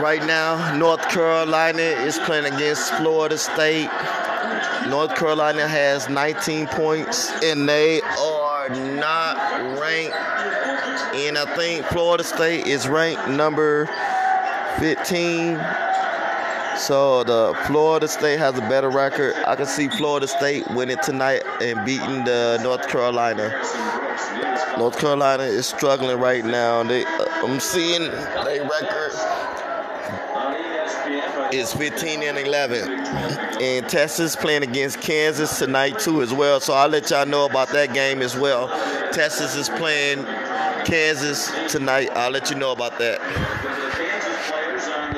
Right now, North Carolina is playing against Florida State. North Carolina has 19 points, and they are not ranked. And I think Florida State is ranked number 15. So the Florida State has a better record. I can see Florida State winning tonight and beating the North Carolina. North Carolina is struggling right now. They, uh, I'm seeing their record is 15 and 11. And Texas playing against Kansas tonight too as well. So I'll let y'all know about that game as well. Texas is playing Kansas tonight. I'll let you know about that.